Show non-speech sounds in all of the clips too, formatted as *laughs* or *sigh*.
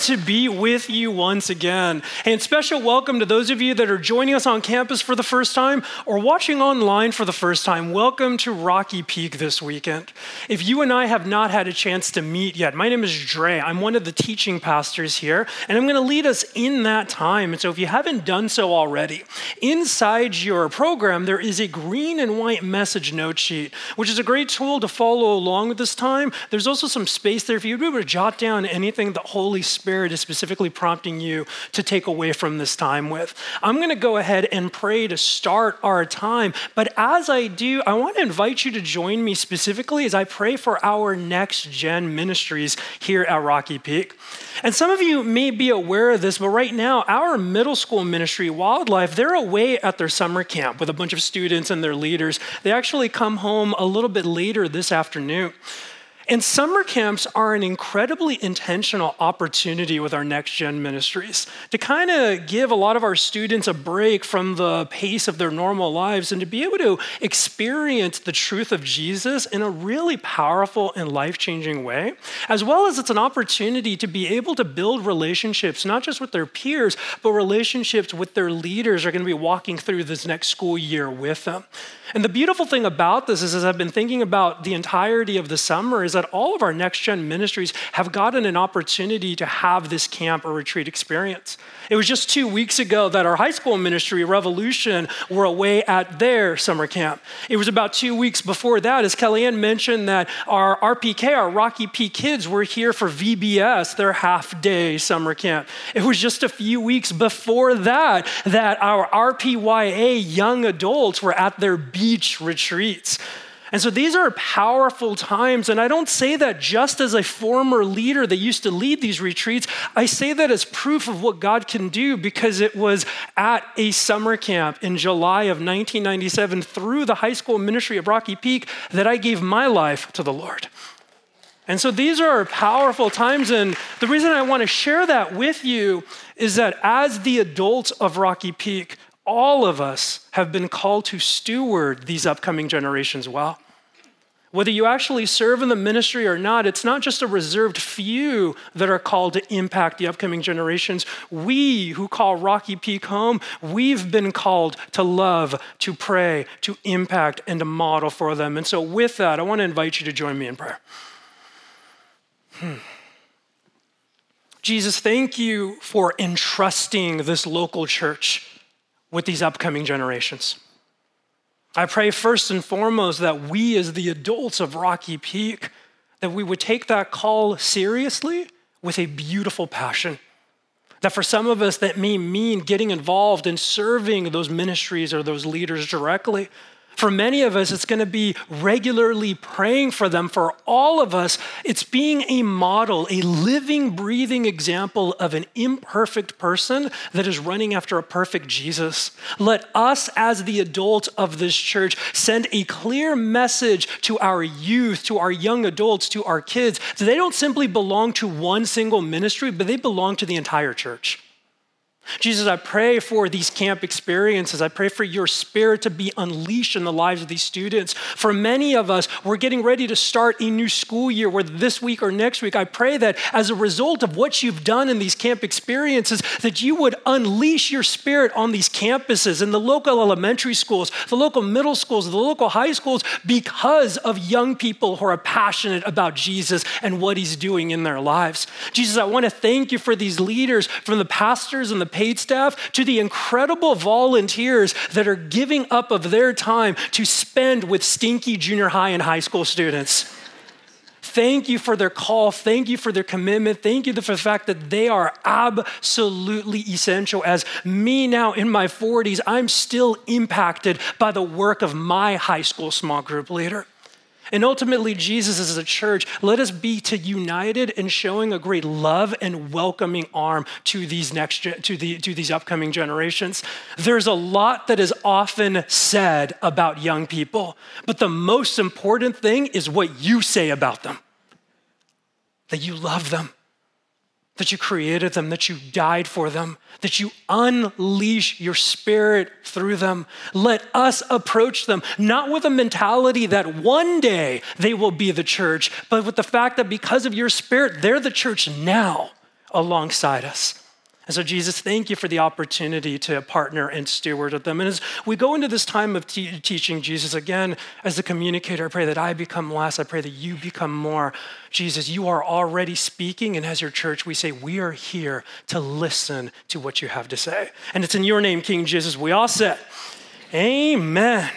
to be with you once again. And special welcome to those of you that are joining us on campus for the first time or watching online for the first time. Welcome to Rocky Peak this weekend. If you and I have not had a chance to meet yet, my name is Dre. I'm one of the teaching pastors here, and I'm going to lead us in that time. And so if you haven't done so already, inside your program, there is a green and white message note sheet, which is a great tool to follow along with this time. There's also some space there for you to be able to jot down down anything the Holy Spirit is specifically prompting you to take away from this time with. I'm going to go ahead and pray to start our time. But as I do, I want to invite you to join me specifically as I pray for our next gen ministries here at Rocky Peak. And some of you may be aware of this, but right now, our middle school ministry, Wildlife, they're away at their summer camp with a bunch of students and their leaders. They actually come home a little bit later this afternoon. And summer camps are an incredibly intentional opportunity with our next gen ministries to kind of give a lot of our students a break from the pace of their normal lives and to be able to experience the truth of Jesus in a really powerful and life changing way, as well as it's an opportunity to be able to build relationships, not just with their peers, but relationships with their leaders are going to be walking through this next school year with them. And the beautiful thing about this is, as I've been thinking about the entirety of the summer, is that all of our next gen ministries have gotten an opportunity to have this camp or retreat experience. It was just two weeks ago that our high school ministry, Revolution, were away at their summer camp. It was about two weeks before that, as Kellyanne mentioned, that our RPK, our Rocky Peak kids, were here for VBS, their half day summer camp. It was just a few weeks before that that our RPYA young adults were at their beach retreats. And so these are powerful times. And I don't say that just as a former leader that used to lead these retreats. I say that as proof of what God can do because it was at a summer camp in July of 1997 through the high school ministry of Rocky Peak that I gave my life to the Lord. And so these are powerful times. And the reason I want to share that with you is that as the adults of Rocky Peak, all of us have been called to steward these upcoming generations well. Whether you actually serve in the ministry or not, it's not just a reserved few that are called to impact the upcoming generations. We who call Rocky Peak home, we've been called to love, to pray, to impact, and to model for them. And so, with that, I want to invite you to join me in prayer. Hmm. Jesus, thank you for entrusting this local church with these upcoming generations. I pray first and foremost that we, as the adults of Rocky Peak, that we would take that call seriously with a beautiful passion. That for some of us, that may mean getting involved in serving those ministries or those leaders directly. For many of us, it's going to be regularly praying for them. For all of us, it's being a model, a living, breathing example of an imperfect person that is running after a perfect Jesus. Let us, as the adults of this church, send a clear message to our youth, to our young adults, to our kids that they don't simply belong to one single ministry, but they belong to the entire church. Jesus, I pray for these camp experiences. I pray for your spirit to be unleashed in the lives of these students. For many of us, we're getting ready to start a new school year, whether this week or next week. I pray that as a result of what you've done in these camp experiences, that you would unleash your spirit on these campuses, in the local elementary schools, the local middle schools, the local high schools, because of young people who are passionate about Jesus and what he's doing in their lives. Jesus, I want to thank you for these leaders, from the pastors and the paid staff to the incredible volunteers that are giving up of their time to spend with stinky junior high and high school students. Thank you for their call. Thank you for their commitment. Thank you for the fact that they are absolutely essential. As me now in my 40s, I'm still impacted by the work of my high school small group leader. And ultimately, Jesus as a church, let us be to united in showing a great love and welcoming arm to these next to, the, to these upcoming generations. There's a lot that is often said about young people, but the most important thing is what you say about them. That you love them, that you created them, that you died for them, that you unleash your spirit through them. Let us approach them, not with a mentality that one day they will be the church, but with the fact that because of your spirit, they're the church now alongside us. And so, Jesus, thank you for the opportunity to partner and steward with them. And as we go into this time of te- teaching, Jesus, again, as the communicator, I pray that I become less. I pray that you become more. Jesus, you are already speaking. And as your church, we say, we are here to listen to what you have to say. And it's in your name, King Jesus, we all said, Amen.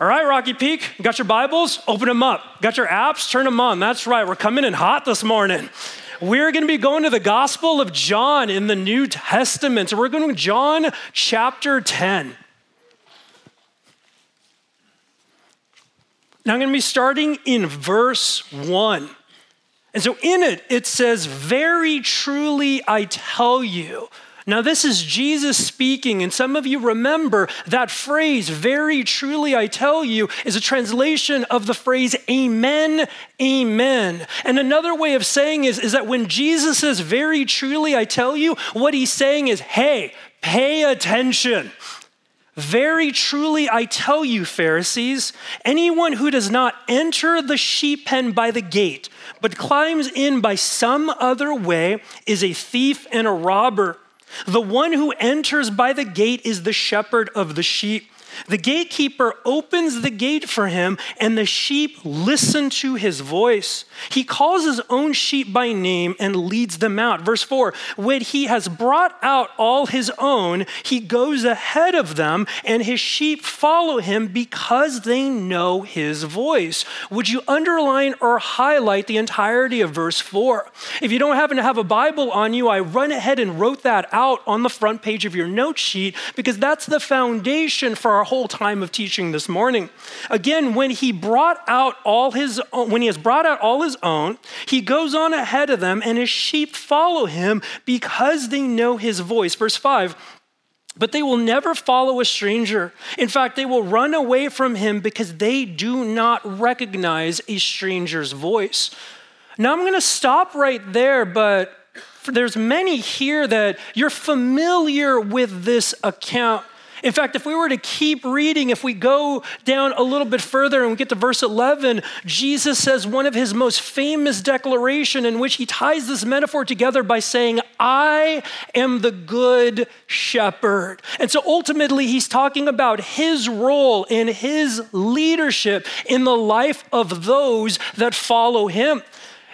All right, Rocky Peak, got your Bibles? Open them up. Got your apps? Turn them on. That's right, we're coming in hot this morning. We're going to be going to the Gospel of John in the New Testament. So we're going to John chapter 10. Now I'm going to be starting in verse 1. And so in it, it says, Very truly I tell you, now, this is Jesus speaking, and some of you remember that phrase, very truly I tell you, is a translation of the phrase, Amen, Amen. And another way of saying is, is that when Jesus says, very truly I tell you, what he's saying is, hey, pay attention. Very truly, I tell you, Pharisees, anyone who does not enter the sheep pen by the gate, but climbs in by some other way, is a thief and a robber. The one who enters by the gate is the shepherd of the sheep. The gatekeeper opens the gate for him, and the sheep listen to his voice. He calls his own sheep by name and leads them out. Verse 4 When he has brought out all his own, he goes ahead of them, and his sheep follow him because they know his voice. Would you underline or highlight the entirety of verse 4? If you don't happen to have a Bible on you, I run ahead and wrote that out on the front page of your note sheet because that's the foundation for our our whole time of teaching this morning. Again, when he brought out all his own, when he has brought out all his own, he goes on ahead of them and his sheep follow him because they know his voice. Verse 5 but they will never follow a stranger. In fact, they will run away from him because they do not recognize a stranger's voice. Now I'm going to stop right there, but there's many here that you're familiar with this account. In fact, if we were to keep reading, if we go down a little bit further and we get to verse 11, Jesus says one of his most famous declaration in which he ties this metaphor together by saying, "I am the good shepherd." And so ultimately he's talking about his role in his leadership in the life of those that follow him.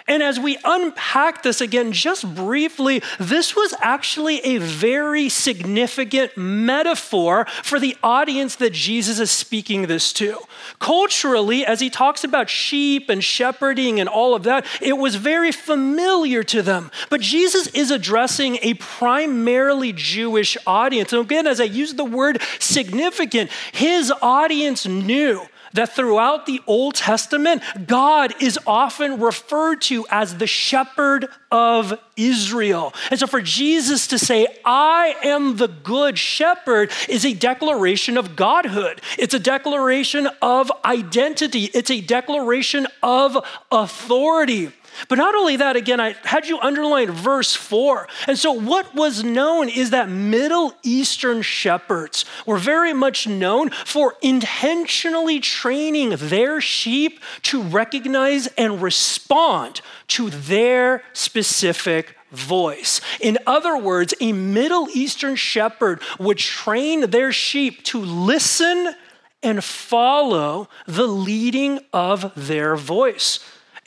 And as we unpack this again, just briefly, this was actually a very significant metaphor for the audience that Jesus is speaking this to. Culturally, as he talks about sheep and shepherding and all of that, it was very familiar to them. But Jesus is addressing a primarily Jewish audience. And again, as I use the word significant, his audience knew that throughout the Old Testament, God is often referred to as the shepherd of Israel. And so for Jesus to say, I am the good shepherd, is a declaration of godhood. It's a declaration of identity, it's a declaration of authority. But not only that, again, I had you underline verse four. And so, what was known is that Middle Eastern shepherds were very much known for intentionally training their sheep to recognize and respond to their specific voice. In other words, a Middle Eastern shepherd would train their sheep to listen and follow the leading of their voice.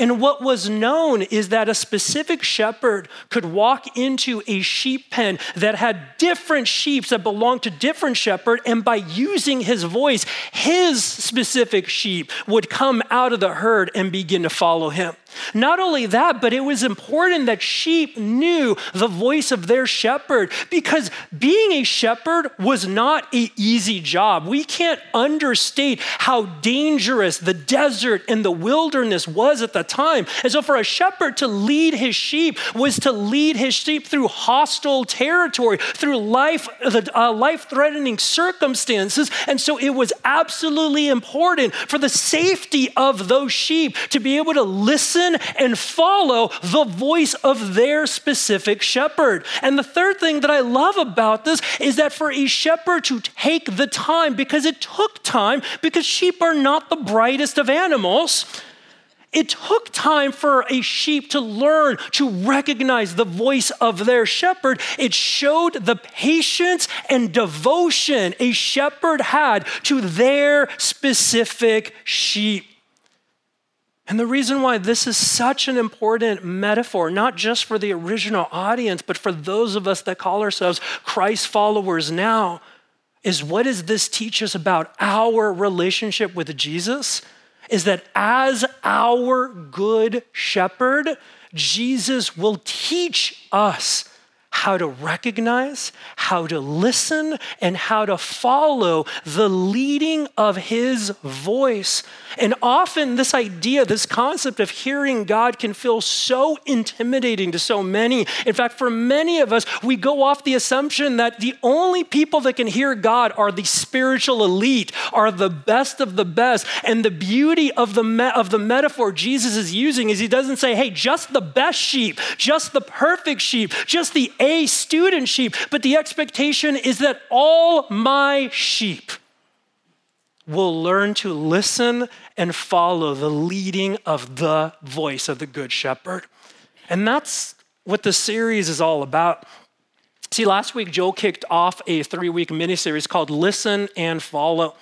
And what was known is that a specific shepherd could walk into a sheep pen that had different sheep that belonged to different shepherd and by using his voice, his specific sheep would come out of the herd and begin to follow him. Not only that, but it was important that sheep knew the voice of their shepherd because being a shepherd was not an easy job. We can't understate how dangerous the desert and the wilderness was at the time. And so, for a shepherd to lead his sheep was to lead his sheep through hostile territory, through life, uh, life-threatening circumstances. And so, it was absolutely important for the safety of those sheep to be able to listen listen and follow the voice of their specific shepherd. And the third thing that I love about this is that for a shepherd to take the time, because it took time, because sheep are not the brightest of animals it took time for a sheep to learn to recognize the voice of their shepherd. It showed the patience and devotion a shepherd had to their specific sheep. And the reason why this is such an important metaphor, not just for the original audience, but for those of us that call ourselves Christ followers now, is what does this teach us about our relationship with Jesus? is that as our good shepherd, Jesus will teach us how to recognize, how to listen, and how to follow the leading of his voice. And often, this idea, this concept of hearing God can feel so intimidating to so many. In fact, for many of us, we go off the assumption that the only people that can hear God are the spiritual elite, are the best of the best. And the beauty of the, me- of the metaphor Jesus is using is he doesn't say, hey, just the best sheep, just the perfect sheep, just the A student sheep, but the expectation is that all my sheep will learn to listen and follow the leading of the voice of the Good Shepherd. And that's what the series is all about. See, last week, Joe kicked off a three week mini series called Listen and Follow.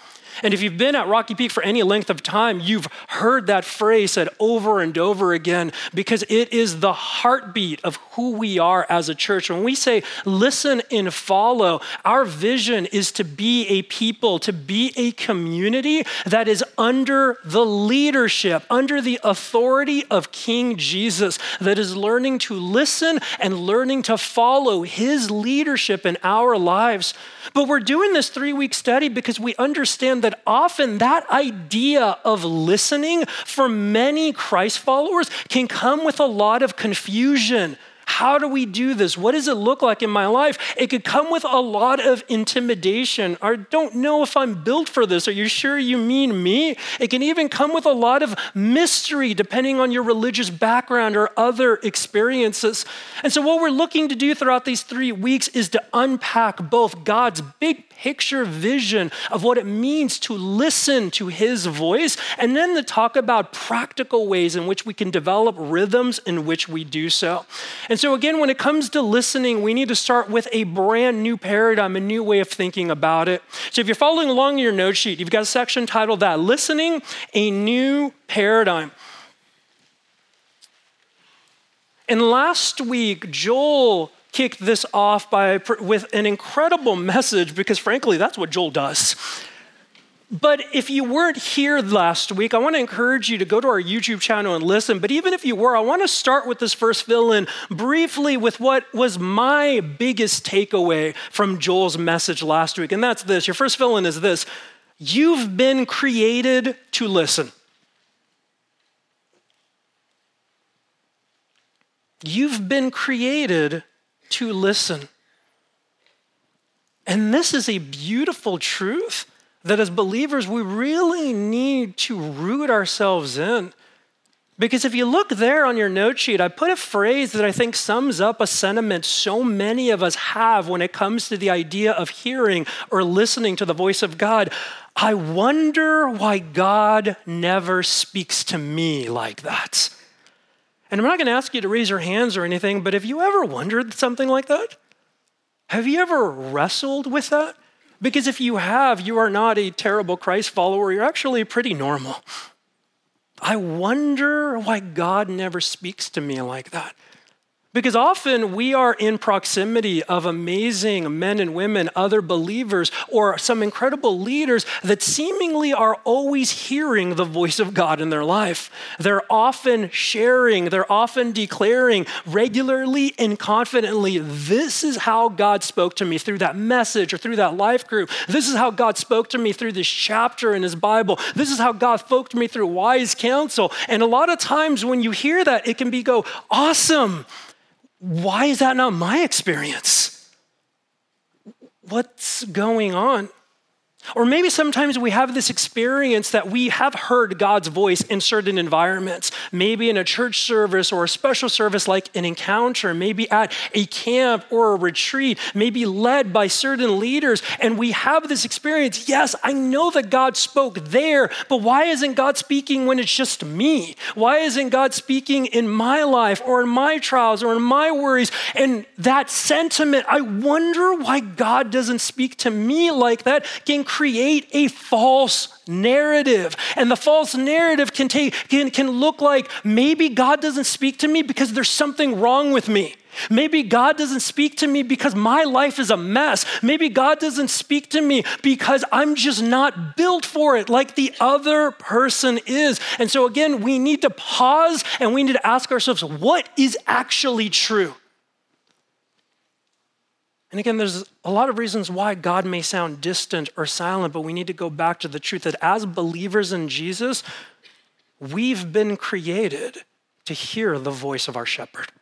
And if you've been at Rocky Peak for any length of time, you've heard that phrase said over and over again because it is the heartbeat of who we are as a church. When we say listen and follow, our vision is to be a people, to be a community that is under the leadership, under the authority of King Jesus, that is learning to listen and learning to follow his leadership in our lives. But we're doing this three week study because we understand that often that idea of listening for many Christ followers can come with a lot of confusion how do we do this? What does it look like in my life? It could come with a lot of intimidation. I don't know if I'm built for this. Are you sure you mean me? It can even come with a lot of mystery, depending on your religious background or other experiences. And so, what we're looking to do throughout these three weeks is to unpack both God's big picture vision of what it means to listen to his voice, and then to talk about practical ways in which we can develop rhythms in which we do so. And so, again, when it comes to listening, we need to start with a brand new paradigm, a new way of thinking about it. So, if you're following along in your note sheet, you've got a section titled that Listening, a New Paradigm. And last week, Joel kicked this off by, with an incredible message because, frankly, that's what Joel does. But if you weren't here last week, I want to encourage you to go to our YouTube channel and listen. But even if you were, I want to start with this first fill in briefly with what was my biggest takeaway from Joel's message last week. And that's this your first fill in is this You've been created to listen. You've been created to listen. And this is a beautiful truth that as believers, we really need to root ourselves in. Because if you look there on your note sheet, I put a phrase that I think sums up a sentiment so many of us have when it comes to the idea of hearing or listening to the voice of God. I wonder why God never speaks to me like that. And I'm not going to ask you to raise your hands or anything, but have you ever wondered something like that? Have you ever wrestled with that? Because if you have, you are not a terrible Christ follower. You're actually pretty normal. I wonder why God never speaks to me like that. Because often we are in proximity of amazing men and women, other believers, or some incredible leaders that seemingly are always hearing the voice of God in their life. They're often sharing, they're often declaring regularly and confidently, This is how God spoke to me through that message or through that life group. This is how God spoke to me through this chapter in His Bible. This is how God spoke to me through wise counsel. And a lot of times when you hear that, it can be go, Awesome. Why is that not my experience? What's going on? Or maybe sometimes we have this experience that we have heard God's voice in certain environments, maybe in a church service or a special service like an encounter, maybe at a camp or a retreat, maybe led by certain leaders. And we have this experience yes, I know that God spoke there, but why isn't God speaking when it's just me? Why isn't God speaking in my life or in my trials or in my worries? And that sentiment, I wonder why God doesn't speak to me like that, can create a false narrative. And the false narrative can, take, can, can look like maybe God doesn't speak to me because there's something wrong with me. Maybe God doesn't speak to me because my life is a mess. Maybe God doesn't speak to me because I'm just not built for it like the other person is. And so, again, we need to pause and we need to ask ourselves what is actually true? And again, there's a lot of reasons why God may sound distant or silent, but we need to go back to the truth that as believers in Jesus, we've been created to hear the voice of our shepherd.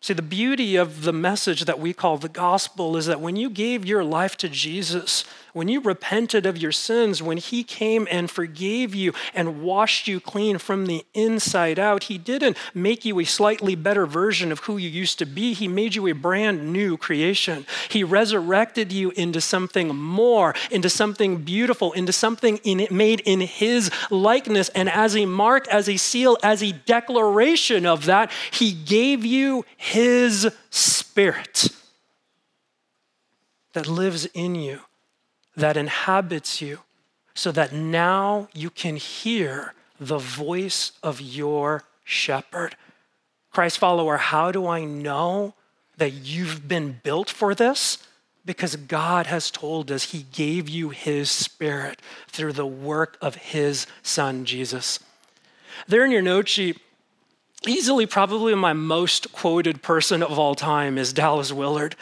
See, the beauty of the message that we call the gospel is that when you gave your life to Jesus, when you repented of your sins, when He came and forgave you and washed you clean from the inside out, He didn't make you a slightly better version of who you used to be. He made you a brand new creation. He resurrected you into something more, into something beautiful, into something in, made in His likeness. And as a mark, as a seal, as a declaration of that, He gave you His Spirit that lives in you that inhabits you so that now you can hear the voice of your shepherd. Christ follower, how do I know that you've been built for this? Because God has told us He gave you His Spirit through the work of His Son, Jesus. There in your note sheet, easily probably my most quoted person of all time is Dallas Willard.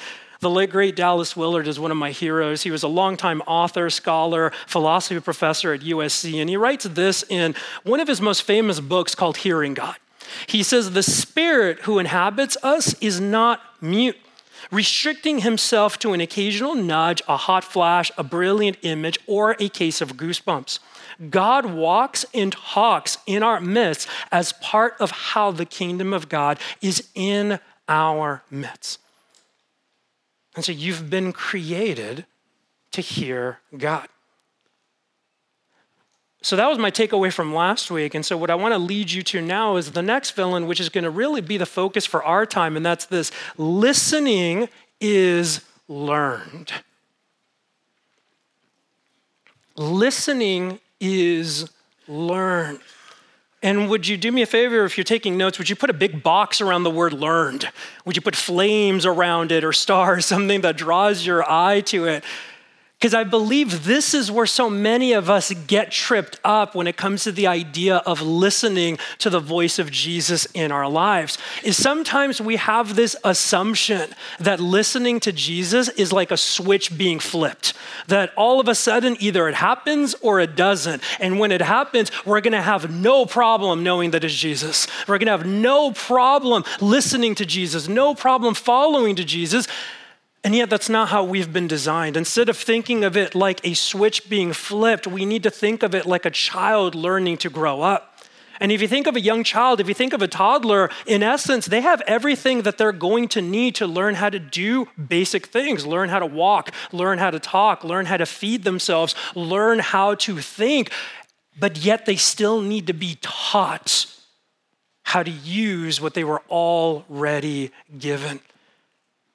The late great Dallas Willard is one of my heroes. He was a longtime author, scholar, philosophy professor at USC, and he writes this in one of his most famous books called Hearing God. He says, The spirit who inhabits us is not mute, restricting himself to an occasional nudge, a hot flash, a brilliant image, or a case of goosebumps. God walks and talks in our midst as part of how the kingdom of God is in our midst. And so you've been created to hear God. So that was my takeaway from last week. And so, what I want to lead you to now is the next villain, which is going to really be the focus for our time, and that's this listening is learned. Listening is learned. And would you do me a favor if you're taking notes? Would you put a big box around the word learned? Would you put flames around it or stars, *laughs* something that draws your eye to it? Because I believe this is where so many of us get tripped up when it comes to the idea of listening to the voice of Jesus in our lives. Is sometimes we have this assumption that listening to Jesus is like a switch being flipped, that all of a sudden either it happens or it doesn't. And when it happens, we're gonna have no problem knowing that it's Jesus. We're gonna have no problem listening to Jesus, no problem following to Jesus. And yet, that's not how we've been designed. Instead of thinking of it like a switch being flipped, we need to think of it like a child learning to grow up. And if you think of a young child, if you think of a toddler, in essence, they have everything that they're going to need to learn how to do basic things learn how to walk, learn how to talk, learn how to feed themselves, learn how to think. But yet, they still need to be taught how to use what they were already given.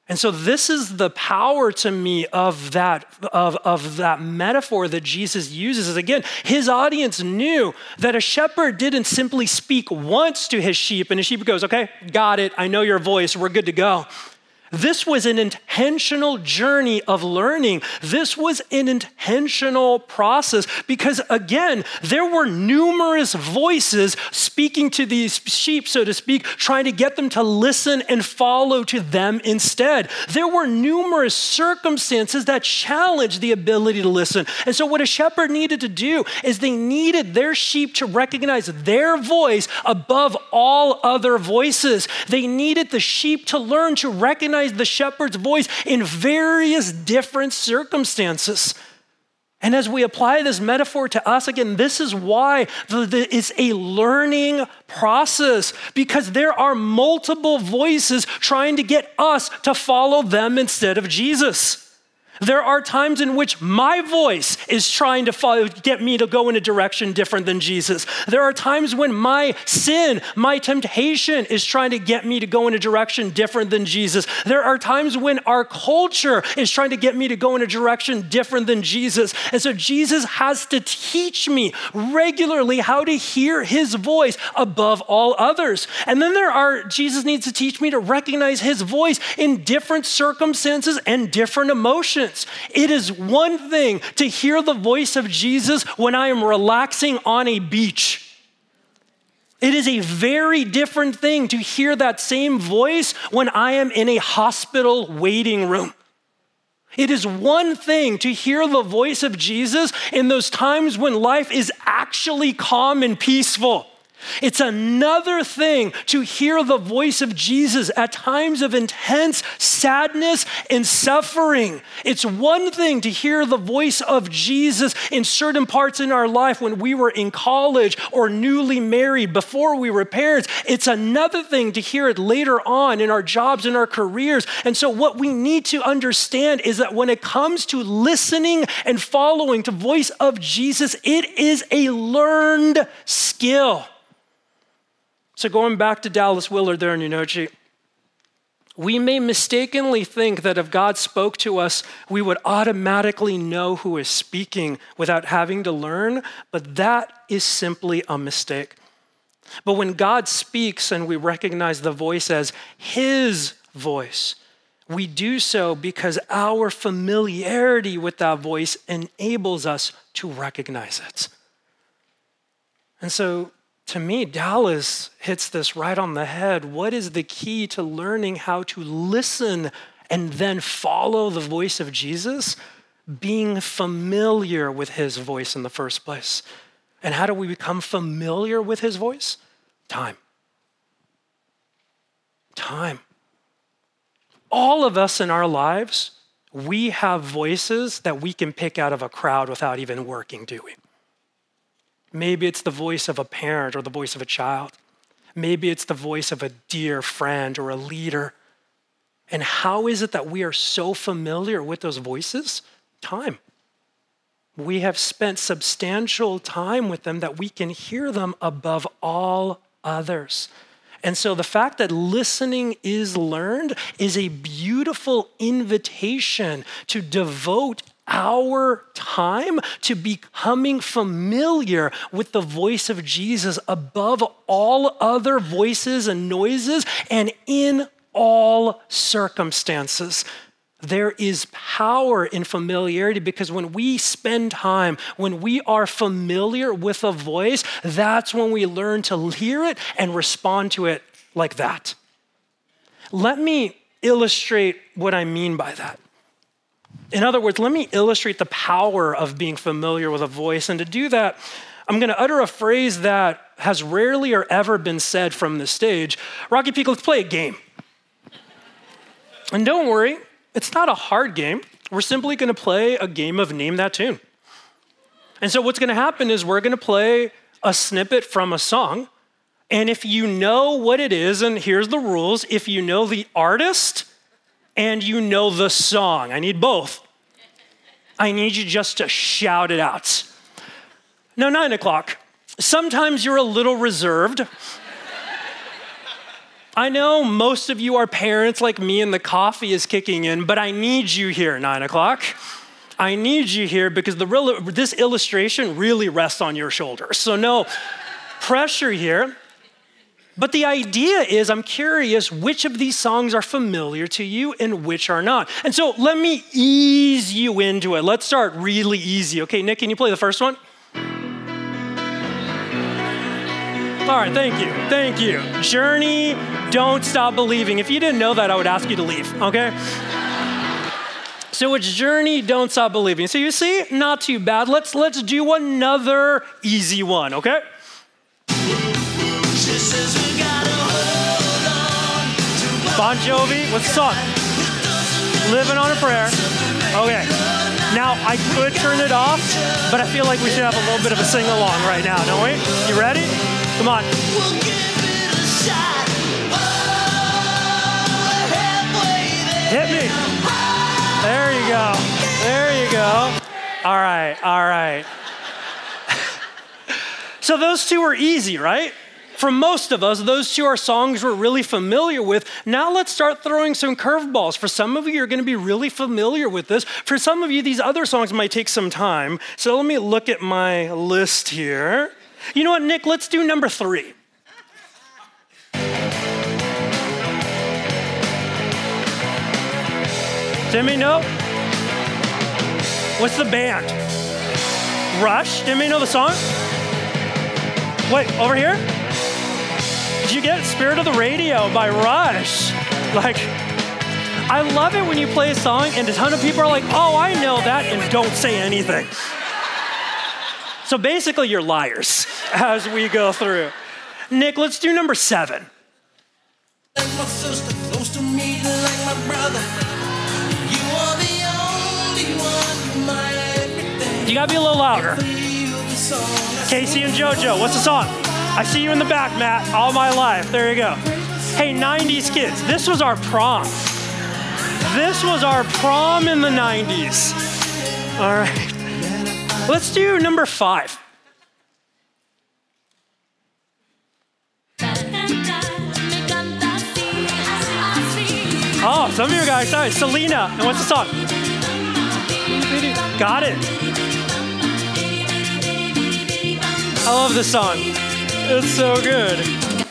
And so this is the power to me of that, of, of that metaphor that Jesus uses. Is again, his audience knew that a shepherd didn't simply speak once to his sheep, and his sheep goes, Okay, got it, I know your voice, we're good to go. This was an intentional journey of learning. This was an intentional process because, again, there were numerous voices speaking to these sheep, so to speak, trying to get them to listen and follow to them instead. There were numerous circumstances that challenged the ability to listen. And so, what a shepherd needed to do is they needed their sheep to recognize their voice above all other voices. They needed the sheep to learn to recognize the shepherd's voice in various different circumstances. And as we apply this metaphor to us, again, this is why it's a learning process because there are multiple voices trying to get us to follow them instead of Jesus. There are times in which my voice is trying to follow, get me to go in a direction different than Jesus. There are times when my sin, my temptation is trying to get me to go in a direction different than Jesus. There are times when our culture is trying to get me to go in a direction different than Jesus. And so Jesus has to teach me regularly how to hear his voice above all others. And then there are, Jesus needs to teach me to recognize his voice in different circumstances and different emotions. It is one thing to hear the voice of Jesus when I am relaxing on a beach. It is a very different thing to hear that same voice when I am in a hospital waiting room. It is one thing to hear the voice of Jesus in those times when life is actually calm and peaceful. It's another thing to hear the voice of Jesus at times of intense sadness and suffering. It's one thing to hear the voice of Jesus in certain parts in our life when we were in college or newly married, before we were parents. It's another thing to hear it later on in our jobs and our careers. And so, what we need to understand is that when it comes to listening and following to voice of Jesus, it is a learned skill. So, going back to Dallas Willard there in sheet, we may mistakenly think that if God spoke to us, we would automatically know who is speaking without having to learn, but that is simply a mistake. But when God speaks and we recognize the voice as His voice, we do so because our familiarity with that voice enables us to recognize it. And so to me, Dallas hits this right on the head. What is the key to learning how to listen and then follow the voice of Jesus? Being familiar with his voice in the first place. And how do we become familiar with his voice? Time. Time. All of us in our lives, we have voices that we can pick out of a crowd without even working, do we? Maybe it's the voice of a parent or the voice of a child. Maybe it's the voice of a dear friend or a leader. And how is it that we are so familiar with those voices? Time. We have spent substantial time with them that we can hear them above all others. And so the fact that listening is learned is a beautiful invitation to devote our time to becoming familiar with the voice of Jesus above all other voices and noises and in all circumstances. There is power in familiarity because when we spend time, when we are familiar with a voice, that's when we learn to hear it and respond to it like that. Let me illustrate what I mean by that. In other words, let me illustrate the power of being familiar with a voice. And to do that, I'm going to utter a phrase that has rarely or ever been said from the stage. Rocky Peak, let's play a game. And don't worry, it's not a hard game. We're simply going to play a game of name that tune. And so, what's going to happen is we're going to play a snippet from a song. And if you know what it is, and here's the rules if you know the artist, and you know the song. I need both. I need you just to shout it out. Now, nine o'clock. Sometimes you're a little reserved. I know most of you are parents like me and the coffee is kicking in, but I need you here, nine o'clock. I need you here because the real, this illustration really rests on your shoulders. So, no pressure here. But the idea is, I'm curious which of these songs are familiar to you and which are not. And so let me ease you into it. Let's start really easy. Okay, Nick, can you play the first one? All right, thank you. Thank you. Journey, don't stop believing. If you didn't know that, I would ask you to leave, okay? So it's journey, don't stop believing. So you see, not too bad. Let's let's do another easy one, okay? Bon Jovi, what's the song? Living on a Prayer. Okay. Now, I could turn it off, but I feel like we should have a little bit of a sing along right now, don't we? You ready? Come on. Hit me. There you go. There you go. All right, all right. *laughs* so those two are easy, right? For most of us, those two are songs we're really familiar with. Now let's start throwing some curveballs. For some of you, you're going to be really familiar with this. For some of you, these other songs might take some time. So let me look at my list here. You know what, Nick? Let's do number three. Timmy, no? What's the band? Rush? Timmy, know the song? Wait, over here? Did you get Spirit of the Radio by Rush? Like, I love it when you play a song and a ton of people are like, oh, I know that, and don't say anything. So basically, you're liars *laughs* as we go through. Nick, let's do number seven. You gotta be a little louder. K-Ci and JoJo, what's the song? I see you in the back, Matt, all my life. There you go. Hey, 90s kids, this was our prom. This was our prom in the 90s. All right. Let's do number five. Oh, some of you got excited. Selena, and what's the song? Got it. I love this song. It's so good.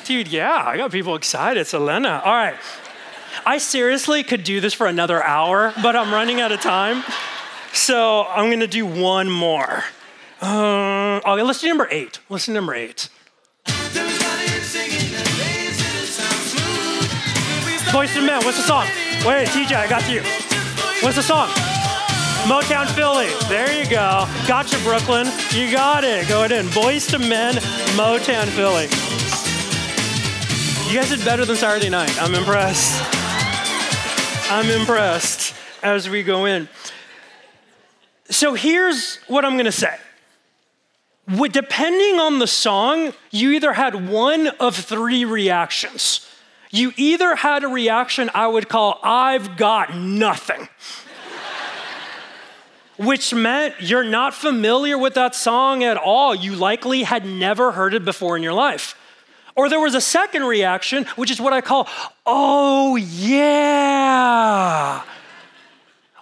Dude, yeah, I got people excited. Selena. All right. I seriously could do this for another hour, but I'm running out of time. So I'm going to do one more. Uh, okay, let's do number eight. Let's do number eight. Boyz II Men, what's the song? Wait, TJ, I got you. What's the song? Motown Philly. There you go. Gotcha, Brooklyn. You got it. Go ahead in. Boyz II Men, Motown Philly. You guys did better than Saturday night. I'm impressed. I'm impressed as we go in. So here's what I'm going to say. Depending on the song, you either had one of three reactions. You either had a reaction I would call, I've got nothing which meant you're not familiar with that song at all. You likely had never heard it before in your life. Or there was a second reaction, which is what I call, oh yeah,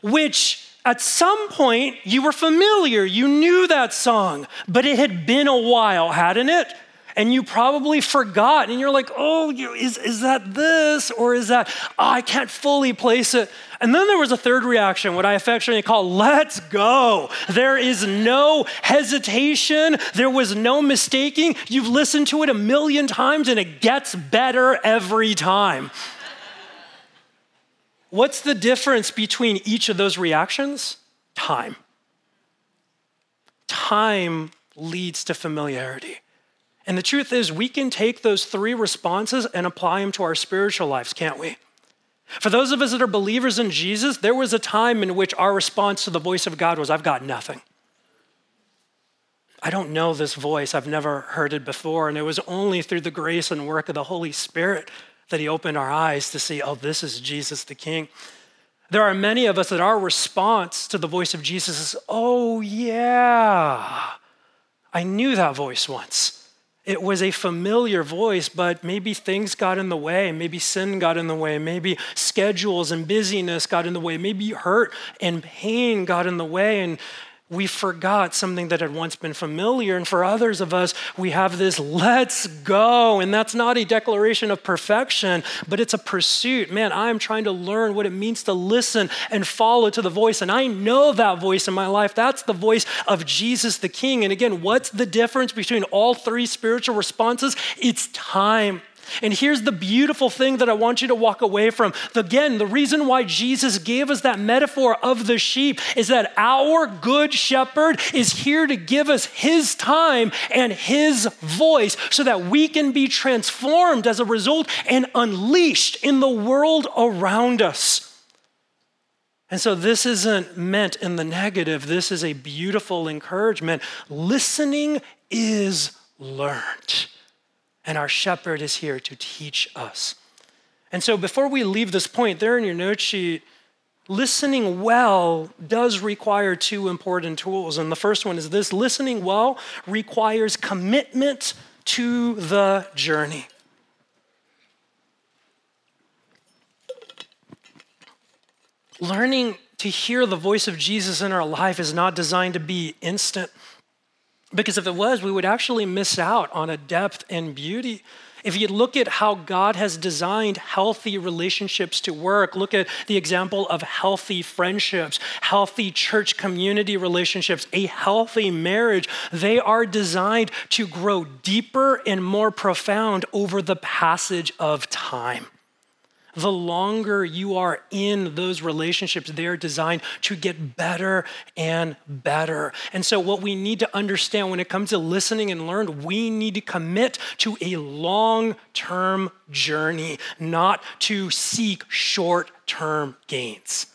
which at some point you were familiar, you knew that song, but it had been a while, hadn't it? And you probably forgot and you're like, oh, is, is that this or is that, oh, I can't fully place it. And then there was a third reaction, what I affectionately call, let's go. There is no hesitation, there was no mistaking. You've listened to it a million times and it gets better every time. What's the difference between each of those reactions? Time. Time leads to familiarity. And the truth is, we can take those three responses and apply them to our spiritual lives, can't we? For those of us that are believers in Jesus, there was a time in which our response to the voice of God was, I've got nothing. I don't know this voice. I've never heard it before. And it was only through the grace and work of the Holy Spirit that He opened our eyes to see, oh, this is Jesus the King. There are many of us that our response to the voice of Jesus is, oh, yeah, I knew that voice once. It was a familiar voice, but maybe things got in the way. Maybe sin got in the way. Maybe schedules and busyness got in the way. Maybe hurt and pain got in the way. And we forgot something that had once been familiar. And for others of us, we have this let's go. And that's not a declaration of perfection, but it's a pursuit. Man, I'm trying to learn what it means to listen and follow to the voice. And I know that voice in my life. That's the voice of Jesus the King. And again, what's the difference between all three spiritual responses? It's time. And here's the beautiful thing that I want you to walk away from. Again, the reason why Jesus gave us that metaphor of the sheep is that our good shepherd is here to give us his time and his voice so that we can be transformed as a result and unleashed in the world around us. And so this isn't meant in the negative. This is a beautiful encouragement. Listening is learned. And our shepherd is here to teach us. And so before we leave this point, there in your note sheet, listening well does require two important tools. And the first one is this listening well requires commitment to the journey. Learning to hear the voice of Jesus in our life is not designed to be instant. Because if it was, we would actually miss out on a depth and beauty. If you look at how God has designed healthy relationships to work, look at the example of healthy friendships, healthy church community relationships, a healthy marriage, they are designed to grow deeper and more profound over the passage of time the longer you are in those relationships, they're designed to get better and better. And so, what we need to understand when it comes to listening and learn, we need to commit to a long term journey, not to seek short term gains.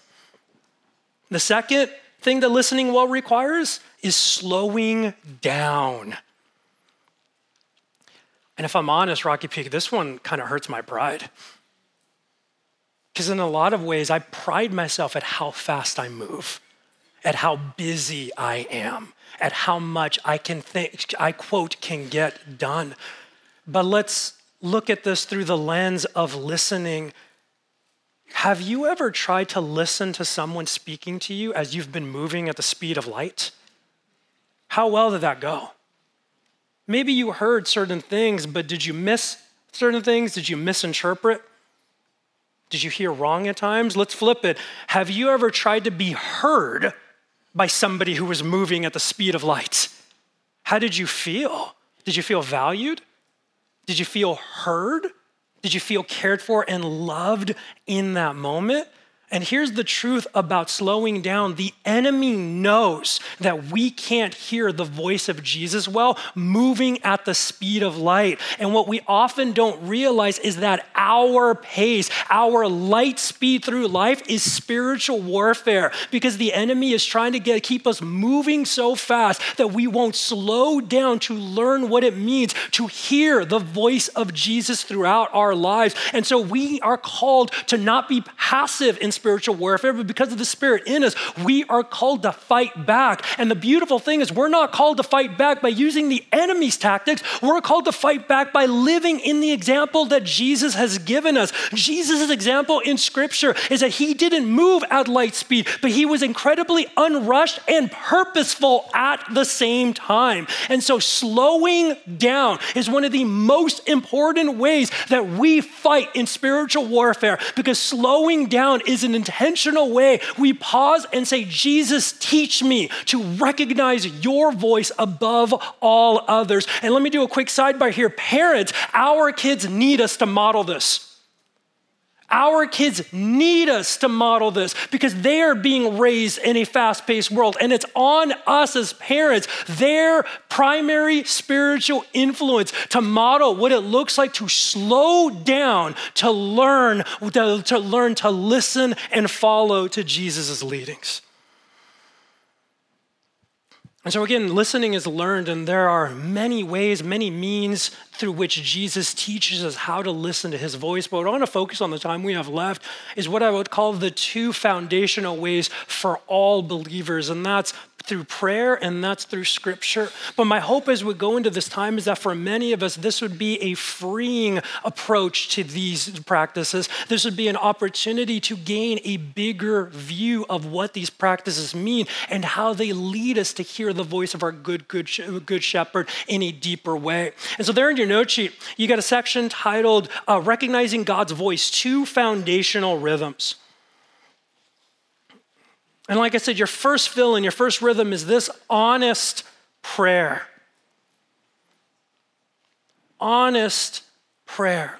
The second thing that listening well requires is slowing down. And if I'm honest, Rocky Peak, this one kind of hurts my pride. Because in a lot of ways, I pride myself at how fast I move, at how busy I am, at how much I can think, I quote, can get done. But let's look at this through the lens of listening. Have you ever tried to listen to someone speaking to you as you've been moving at the speed of light? How well did that go? Maybe you heard certain things, but did you miss certain things? Did you misinterpret? Did you hear wrong at times? Let's flip it. Have you ever tried to be heard by somebody who was moving at the speed of light? How did you feel? Did you feel valued? Did you feel heard? Did you feel cared for and loved in that moment? And here's the truth about slowing down the enemy knows that we can't hear the voice of Jesus well, moving at the speed of light. And what we often don't realize is that our pace, our light speed through life is spiritual warfare because the enemy is trying to get, keep us moving so fast that we won't slow down to learn what it means to hear the voice of Jesus throughout our lives. And so we are called to not be passive in spiritual warfare, but because of the Spirit in us, we are called to fight back. And the beautiful thing is, we're not called to fight back by using the enemy's tactics. We're called to fight back by living in the example that Jesus has given us. Jesus' example in Scripture is that he didn't move at light speed, but he was incredibly unrushed and purposeful at the same time. And so, slowing down is one of the most important ways that we fight in spiritual warfare because slowing down is an intentional way, we pause and say, Jesus, teach me to recognize your voice above all others. And let me do a quick sidebar here. Parents, our kids need us to model this. Our kids need us to model this because they are being raised in a fast paced world. And it's on us as parents, their primary spiritual influence, to model what it looks like to slow down, to learn, to, to learn to listen and follow to Jesus' leadings. And so, again, listening is learned, and there are many ways, many means through which Jesus teaches us how to listen to his voice. But what I want to focus on the time we have left is what I would call the two foundational ways for all believers, and that's through prayer and that's through scripture. But my hope as we go into this time is that for many of us, this would be a freeing approach to these practices. This would be an opportunity to gain a bigger view of what these practices mean and how they lead us to hear the voice of our good, good, good shepherd in a deeper way. And so, there in your note sheet, you got a section titled uh, Recognizing God's Voice Two Foundational Rhythms. And like I said, your first fill and your first rhythm is this honest prayer. Honest prayer.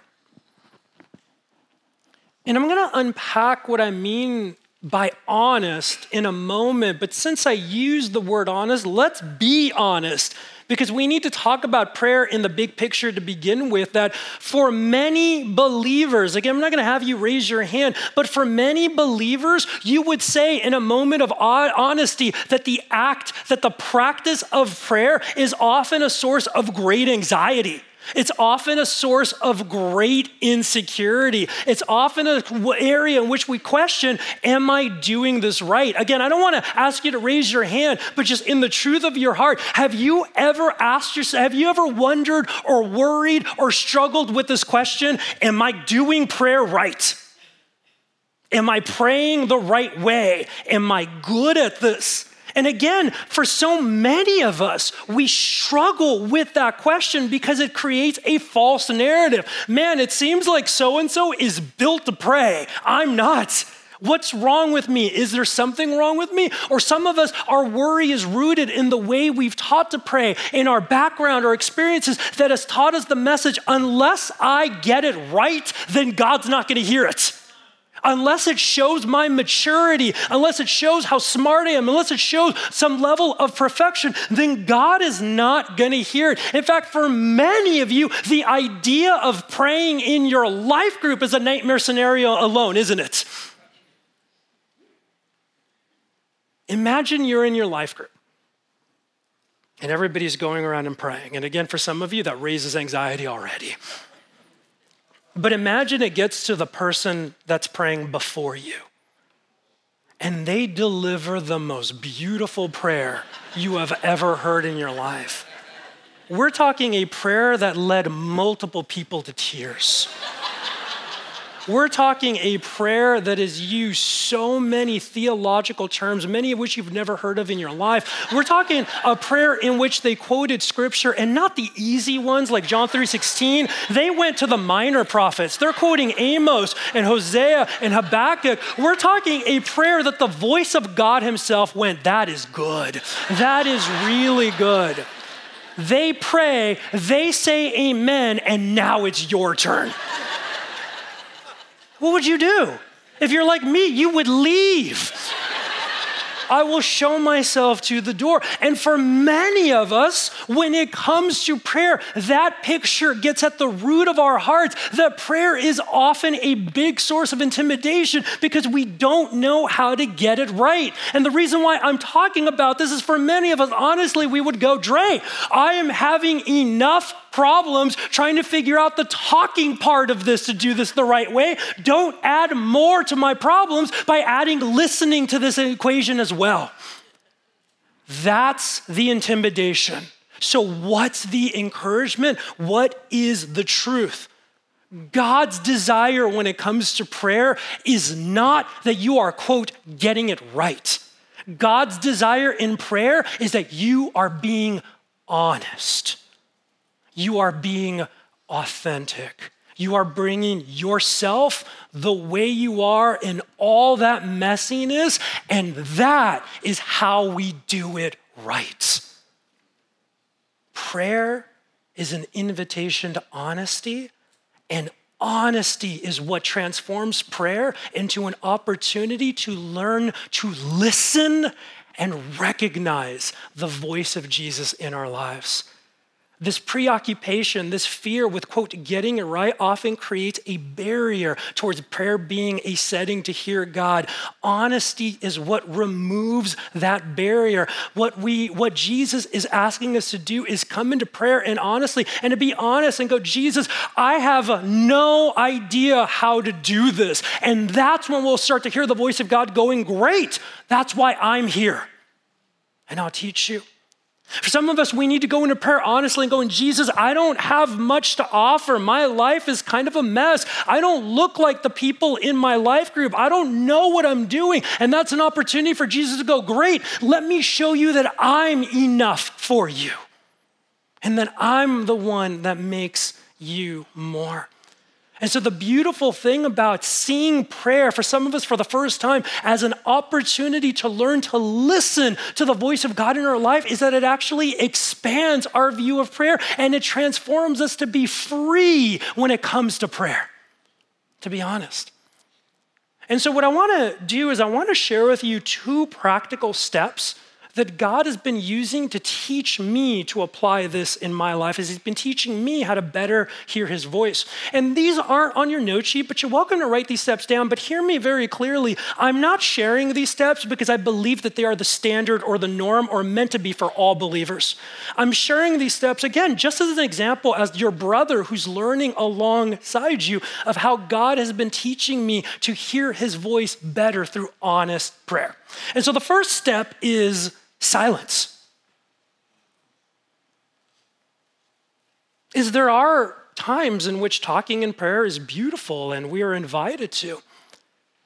And I'm going to unpack what I mean by honest in a moment, but since I use the word honest, let's be honest because we need to talk about prayer in the big picture to begin with. That for many believers, again, I'm not going to have you raise your hand, but for many believers, you would say in a moment of honesty that the act, that the practice of prayer is often a source of great anxiety. It's often a source of great insecurity. It's often an area in which we question, Am I doing this right? Again, I don't want to ask you to raise your hand, but just in the truth of your heart, have you ever asked yourself, have you ever wondered or worried or struggled with this question? Am I doing prayer right? Am I praying the right way? Am I good at this? And again, for so many of us, we struggle with that question because it creates a false narrative. Man, it seems like so and so is built to pray. I'm not. What's wrong with me? Is there something wrong with me? Or some of us, our worry is rooted in the way we've taught to pray, in our background, our experiences that has taught us the message unless I get it right, then God's not going to hear it unless it shows my maturity, unless it shows how smart I am, unless it shows some level of perfection, then God is not going to hear it. In fact, for many of you, the idea of praying in your life group is a nightmare scenario alone, isn't it? Imagine you're in your life group and everybody's going around and praying. And again, for some of you, that raises anxiety already. But imagine it gets to the person that's praying before you, and they deliver the most beautiful prayer you have ever heard in your life. We're talking a prayer that led multiple people to tears. We're talking a prayer that has used so many theological terms, many of which you've never heard of in your life. We're talking a prayer in which they quoted scripture and not the easy ones like John 3:16. They went to the minor prophets. They're quoting Amos and Hosea and Habakkuk. We're talking a prayer that the voice of God himself went, that is good. That is really good. They pray, they say amen, and now it's your turn what would you do? If you're like me, you would leave. I will show myself to the door. And for many of us, when it comes to prayer, that picture gets at the root of our hearts. That prayer is often a big source of intimidation because we don't know how to get it right. And the reason why I'm talking about this is for many of us, honestly, we would go, Dre, I am having enough problems trying to figure out the talking part of this to do this the right way. Don't add more to my problems by adding listening to this equation as well. That's the intimidation. So, what's the encouragement? What is the truth? God's desire when it comes to prayer is not that you are, quote, getting it right. God's desire in prayer is that you are being honest. You are being authentic. You are bringing yourself the way you are in all that messiness, and that is how we do it right. Prayer is an invitation to honesty, and honesty is what transforms prayer into an opportunity to learn to listen and recognize the voice of Jesus in our lives. This preoccupation, this fear with, quote, getting it right often creates a barrier towards prayer being a setting to hear God. Honesty is what removes that barrier. What we, what Jesus is asking us to do is come into prayer and honestly, and to be honest and go, Jesus, I have no idea how to do this. And that's when we'll start to hear the voice of God going, Great, that's why I'm here. And I'll teach you. For some of us, we need to go into prayer honestly and go, Jesus, I don't have much to offer. My life is kind of a mess. I don't look like the people in my life group. I don't know what I'm doing. And that's an opportunity for Jesus to go, Great, let me show you that I'm enough for you. And that I'm the one that makes you more. And so, the beautiful thing about seeing prayer for some of us for the first time as an opportunity to learn to listen to the voice of God in our life is that it actually expands our view of prayer and it transforms us to be free when it comes to prayer, to be honest. And so, what I want to do is, I want to share with you two practical steps that God has been using to teach me to apply this in my life as He's been teaching me how to better hear His voice. And these aren't on your note sheet, but you're welcome to write these steps down. But hear me very clearly. I'm not sharing these steps because I believe that they are the standard or the norm or meant to be for all believers. I'm sharing these steps, again, just as an example, as your brother who's learning alongside you of how God has been teaching me to hear His voice better through honest prayer. And so the first step is silence. Is there are times in which talking in prayer is beautiful and we are invited to.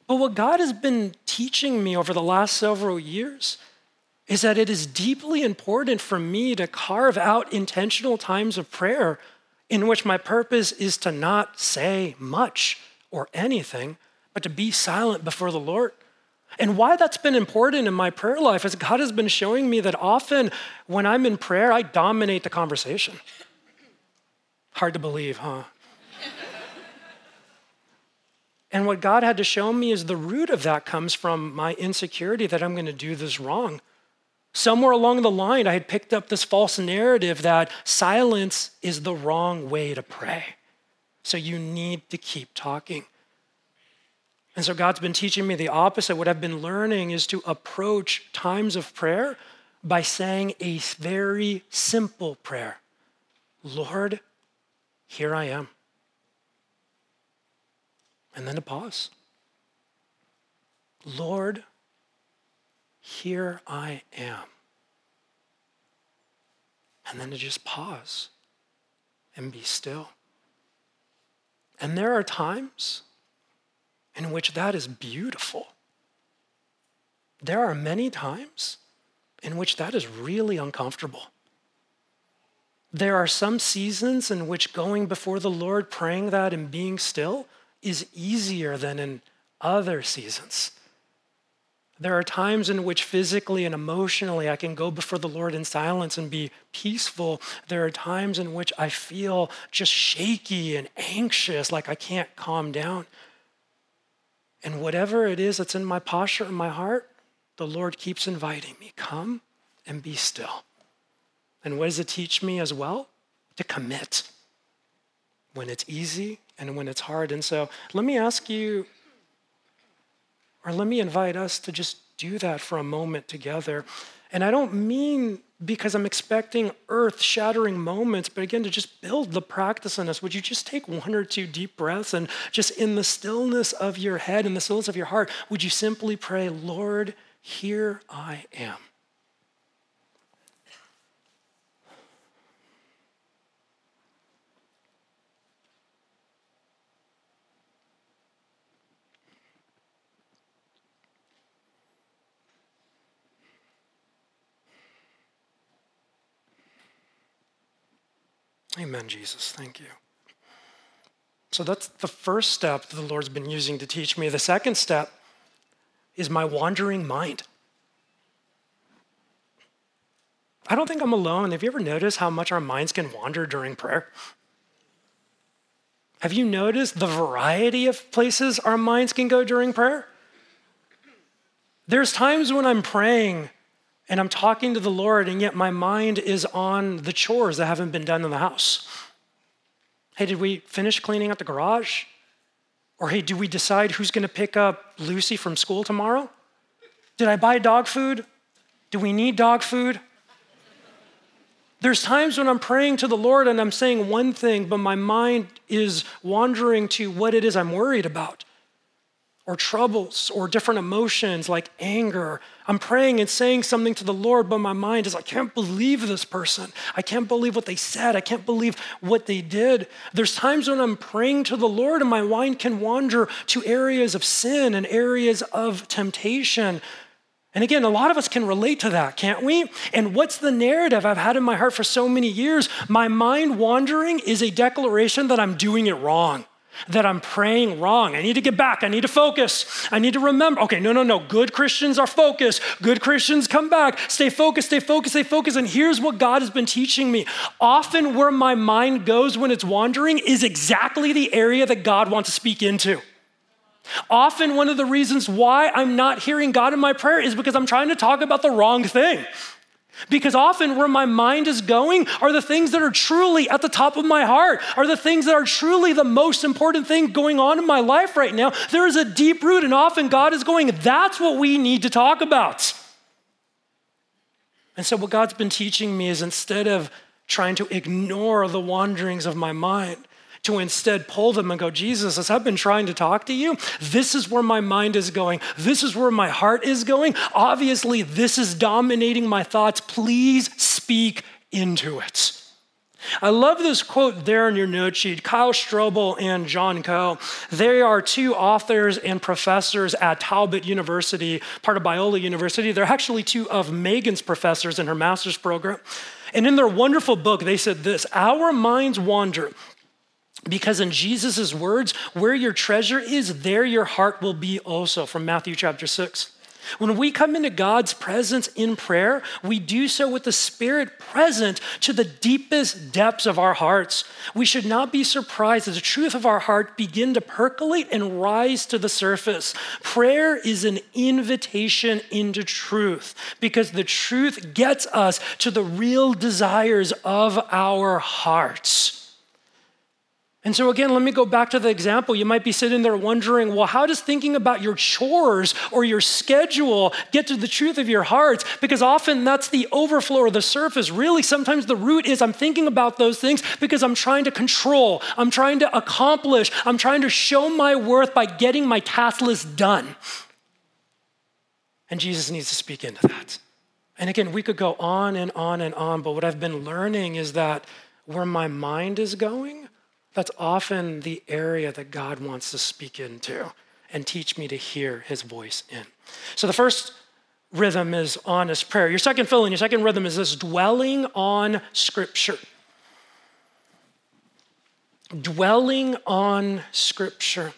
But what God has been teaching me over the last several years is that it is deeply important for me to carve out intentional times of prayer in which my purpose is to not say much or anything, but to be silent before the Lord. And why that's been important in my prayer life is God has been showing me that often when I'm in prayer, I dominate the conversation. Hard to believe, huh? and what God had to show me is the root of that comes from my insecurity that I'm going to do this wrong. Somewhere along the line, I had picked up this false narrative that silence is the wrong way to pray. So you need to keep talking. And so God's been teaching me the opposite. What I've been learning is to approach times of prayer by saying a very simple prayer Lord, here I am. And then to pause. Lord, here I am. And then to just pause and be still. And there are times in which that is beautiful. There are many times in which that is really uncomfortable. There are some seasons in which going before the Lord, praying that and being still is easier than in other seasons. There are times in which physically and emotionally I can go before the Lord in silence and be peaceful. There are times in which I feel just shaky and anxious, like I can't calm down. And whatever it is that's in my posture in my heart, the Lord keeps inviting me come and be still. And what does it teach me as well? To commit when it's easy and when it's hard. And so let me ask you or let me invite us to just do that for a moment together. And I don't mean because I'm expecting earth shattering moments, but again, to just build the practice in us. Would you just take one or two deep breaths and just in the stillness of your head, in the stillness of your heart, would you simply pray, Lord, here I am? Amen, Jesus. Thank you. So that's the first step that the Lord's been using to teach me. The second step is my wandering mind. I don't think I'm alone. Have you ever noticed how much our minds can wander during prayer? Have you noticed the variety of places our minds can go during prayer? There's times when I'm praying and I'm talking to the Lord, and yet my mind is on the chores that haven't been done in the house. Hey, did we finish cleaning out the garage? Or hey, do we decide who's going to pick up Lucy from school tomorrow? Did I buy dog food? Do we need dog food? There's times when I'm praying to the Lord and I'm saying one thing, but my mind is wandering to what it is I'm worried about or troubles or different emotions like anger. I'm praying and saying something to the Lord, but my mind is, I can't believe this person. I can't believe what they said. I can't believe what they did. There's times when I'm praying to the Lord and my mind can wander to areas of sin and areas of temptation. And again, a lot of us can relate to that, can't we? And what's the narrative I've had in my heart for so many years? My mind wandering is a declaration that I'm doing it wrong that I'm praying wrong. I need to get back. I need to focus. I need to remember. Okay, no, no, no. Good Christians are focused. Good Christians come back. Stay focused, stay focused, stay focused. And here's what God has been teaching me. Often, where my mind goes when it's wandering is exactly the area that God wants to speak into. Often, one of the reasons why I'm not hearing God in my prayer is because I'm trying to talk about the wrong thing. Because often where my mind is going are the things that are truly at the top of my heart, are the things that are truly the most important thing going on in my life right now. There is a deep root, and often God is going, that's what we need to talk about. And so, what God's been teaching me is instead of trying to ignore the wanderings of my mind, to instead pull them and go, Jesus, as I've been trying to talk to you, this is where my mind is going. This is where my heart is going. Obviously, this is dominating my thoughts. Please speak into it. I love this quote there in your note sheet. Kyle Strobel and John Coe. They are two authors and professors at Talbot University, part of Biola University. They're actually two of Megan's professors in her master's program. And in their wonderful book, they said this Our minds wander because in Jesus' words, where your treasure is, there your heart will be also, from Matthew chapter 6. When we come into God's presence in prayer, we do so with the Spirit present to the deepest depths of our hearts. We should not be surprised as the truth of our heart begin to percolate and rise to the surface. Prayer is an invitation into truth because the truth gets us to the real desires of our hearts. And so, again, let me go back to the example. You might be sitting there wondering, well, how does thinking about your chores or your schedule get to the truth of your heart? Because often that's the overflow or the surface. Really, sometimes the root is I'm thinking about those things because I'm trying to control, I'm trying to accomplish, I'm trying to show my worth by getting my task list done. And Jesus needs to speak into that. And again, we could go on and on and on, but what I've been learning is that where my mind is going, that's often the area that God wants to speak into and teach me to hear his voice in. So the first rhythm is honest prayer. Your second filling, your second rhythm is this dwelling on scripture. Dwelling on scripture.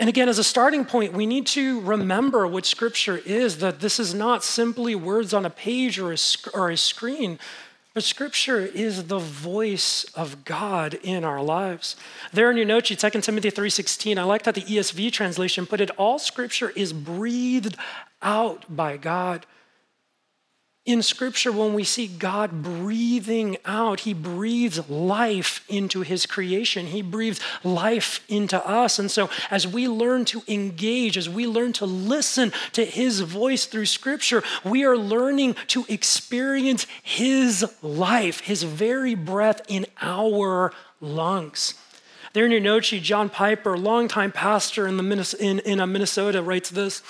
And again, as a starting point, we need to remember what Scripture is that this is not simply words on a page or a, or a screen, but scripture is the voice of God in our lives. There in your note sheet, 2 Timothy 3:16, I like that the ESV translation put it, all scripture is breathed out by God in Scripture, when we see God breathing out, He breathes life into His creation. He breathes life into us. And so, as we learn to engage, as we learn to listen to His voice through Scripture, we are learning to experience His life, His very breath in our lungs. There in your note sheet, John Piper, longtime pastor in, the, in, in uh, Minnesota, writes this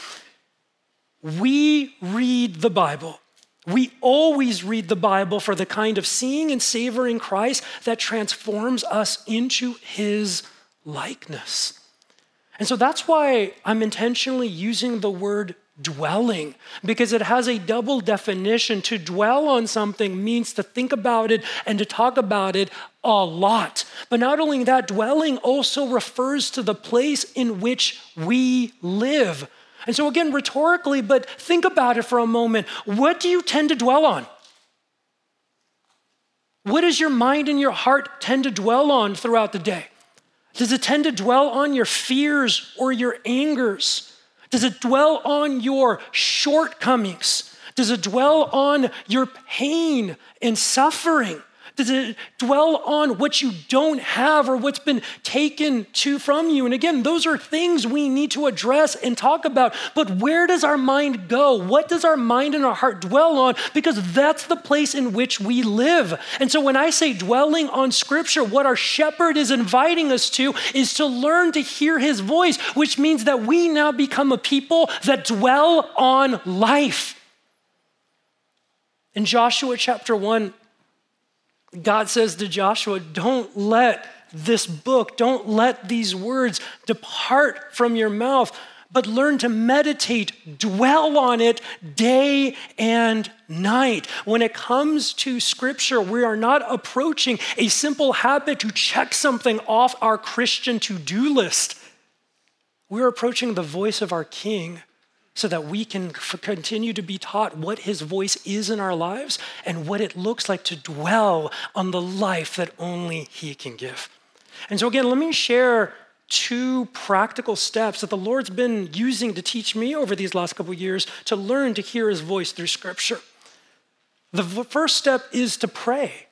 We read the Bible we always read the Bible for the kind of seeing and savoring Christ that transforms us into his likeness. And so that's why I'm intentionally using the word dwelling, because it has a double definition. To dwell on something means to think about it and to talk about it a lot. But not only that, dwelling also refers to the place in which we live. And so, again, rhetorically, but think about it for a moment. What do you tend to dwell on? What does your mind and your heart tend to dwell on throughout the day? Does it tend to dwell on your fears or your angers? Does it dwell on your shortcomings? Does it dwell on your pain and suffering? Does it dwell on what you don't have or what's been taken to from you? And again, those are things we need to address and talk about. But where does our mind go? What does our mind and our heart dwell on? Because that's the place in which we live. And so when I say dwelling on scripture, what our shepherd is inviting us to is to learn to hear his voice, which means that we now become a people that dwell on life. In Joshua chapter 1, God says to Joshua, Don't let this book, don't let these words depart from your mouth, but learn to meditate, dwell on it day and night. When it comes to scripture, we are not approaching a simple habit to check something off our Christian to do list. We're approaching the voice of our King so that we can continue to be taught what his voice is in our lives and what it looks like to dwell on the life that only he can give. And so, again, let me share two practical steps that the Lord's been using to teach me over these last couple years to learn to hear his voice through scripture. The first step is to pray.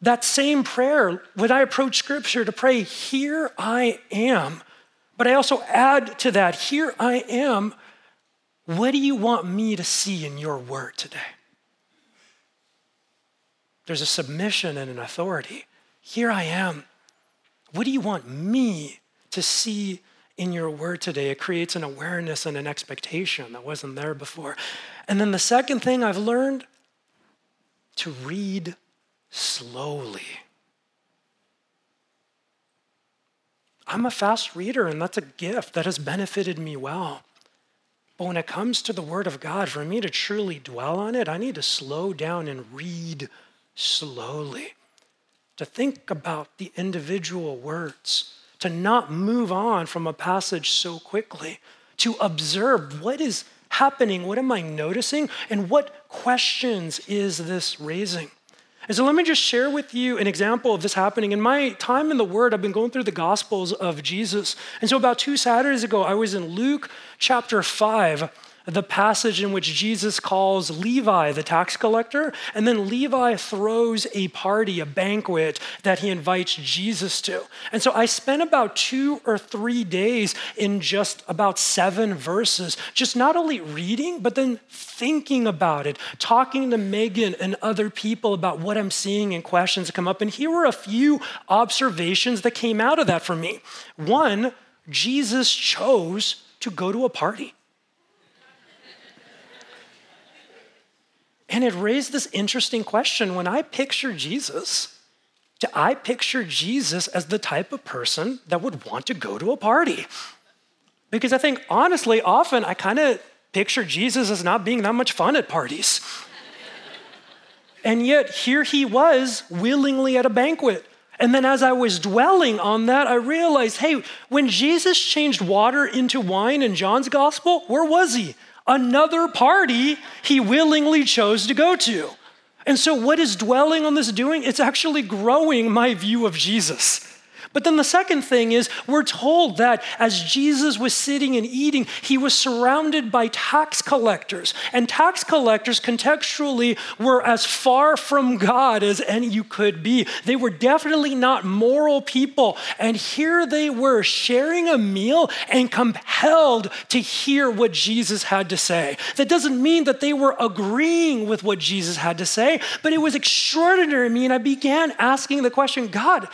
That same prayer, when I approach scripture to pray, here I am. But I also add to that, here I am. What do you want me to see in your word today? There's a submission and an authority. Here I am. What do you want me to see in your word today? It creates an awareness and an expectation that wasn't there before. And then the second thing I've learned to read slowly. I'm a fast reader, and that's a gift that has benefited me well. But when it comes to the Word of God, for me to truly dwell on it, I need to slow down and read slowly to think about the individual words, to not move on from a passage so quickly, to observe what is happening, what am I noticing, and what questions is this raising. And so let me just share with you an example of this happening. In my time in the Word, I've been going through the Gospels of Jesus. And so about two Saturdays ago, I was in Luke chapter 5 the passage in which Jesus calls Levi the tax collector, and then Levi throws a party, a banquet that he invites Jesus to. And so I spent about two or three days in just about seven verses, just not only reading, but then thinking about it, talking to Megan and other people about what I'm seeing and questions that come up. And here were a few observations that came out of that for me. One, Jesus chose to go to a party. And it raised this interesting question when I picture Jesus, do I picture Jesus as the type of person that would want to go to a party? Because I think, honestly, often I kind of picture Jesus as not being that much fun at parties. and yet, here he was willingly at a banquet. And then, as I was dwelling on that, I realized hey, when Jesus changed water into wine in John's gospel, where was he? Another party he willingly chose to go to. And so, what is dwelling on this doing? It's actually growing my view of Jesus. But then the second thing is, we're told that as Jesus was sitting and eating, he was surrounded by tax collectors. And tax collectors, contextually, were as far from God as any you could be. They were definitely not moral people. And here they were sharing a meal and compelled to hear what Jesus had to say. That doesn't mean that they were agreeing with what Jesus had to say, but it was extraordinary to me. And I began asking the question God,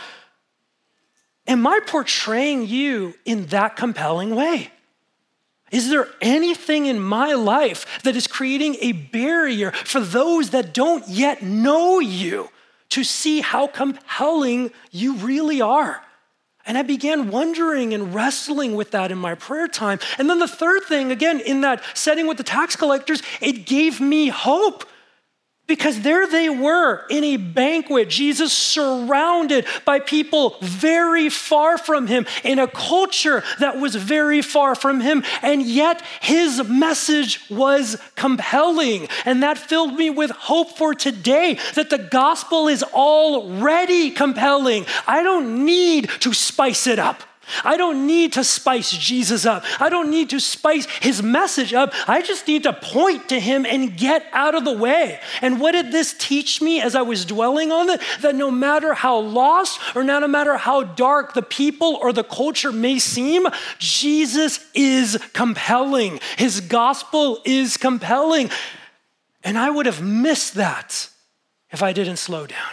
Am I portraying you in that compelling way? Is there anything in my life that is creating a barrier for those that don't yet know you to see how compelling you really are? And I began wondering and wrestling with that in my prayer time. And then the third thing, again, in that setting with the tax collectors, it gave me hope because there they were in a banquet, Jesus surrounded by people very far from him, in a culture that was very far from him, and yet his message was compelling. And that filled me with hope for today that the gospel is already compelling. I don't need to spice it up. I don't need to spice Jesus up. I don't need to spice his message up. I just need to point to him and get out of the way. And what did this teach me as I was dwelling on it? That no matter how lost or no matter how dark the people or the culture may seem, Jesus is compelling. His gospel is compelling. And I would have missed that if I didn't slow down.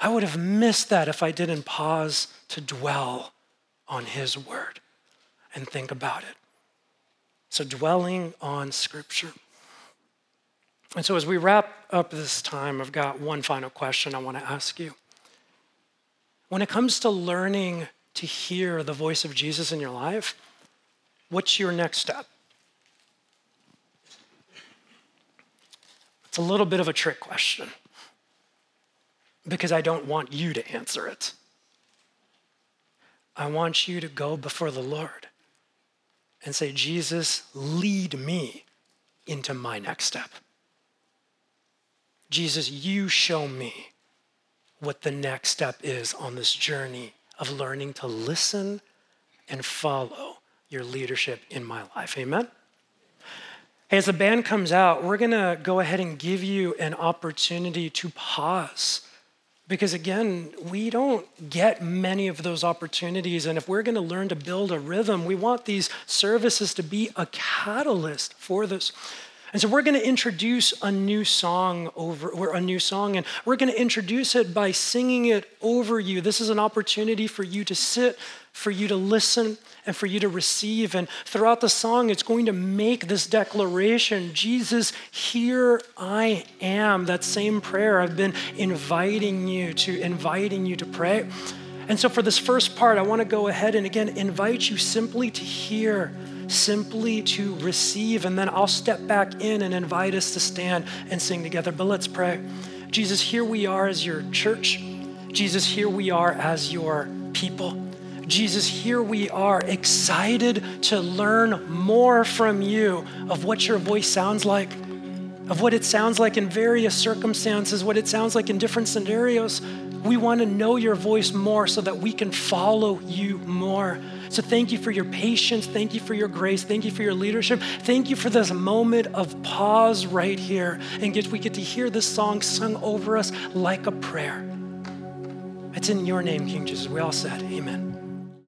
I would have missed that if I didn't pause to dwell on His word and think about it. So, dwelling on Scripture. And so, as we wrap up this time, I've got one final question I want to ask you. When it comes to learning to hear the voice of Jesus in your life, what's your next step? It's a little bit of a trick question because I don't want you to answer it. I want you to go before the Lord and say, Jesus, lead me into my next step. Jesus, you show me what the next step is on this journey of learning to listen and follow your leadership in my life. Amen? As the band comes out, we're going to go ahead and give you an opportunity to pause. Because again, we don't get many of those opportunities. And if we're going to learn to build a rhythm, we want these services to be a catalyst for this. And so we're going to introduce a new song over a new song and we're going to introduce it by singing it over you. This is an opportunity for you to sit, for you to listen and for you to receive and throughout the song it's going to make this declaration, Jesus, here I am. That same prayer I've been inviting you to inviting you to pray. And so for this first part I want to go ahead and again invite you simply to hear simply to receive. And then I'll step back in and invite us to stand and sing together. But let's pray. Jesus, here we are as your church. Jesus, here we are as your people. Jesus, here we are excited to learn more from you of what your voice sounds like, of what it sounds like in various circumstances, what it sounds like in different scenarios. We want to know your voice more so that we can follow you more. So thank you for your patience. Thank you for your grace. Thank you for your leadership. Thank you for this moment of pause right here and get, we get to hear this song sung over us like a prayer. It's in your name, King Jesus. We all said, Amen.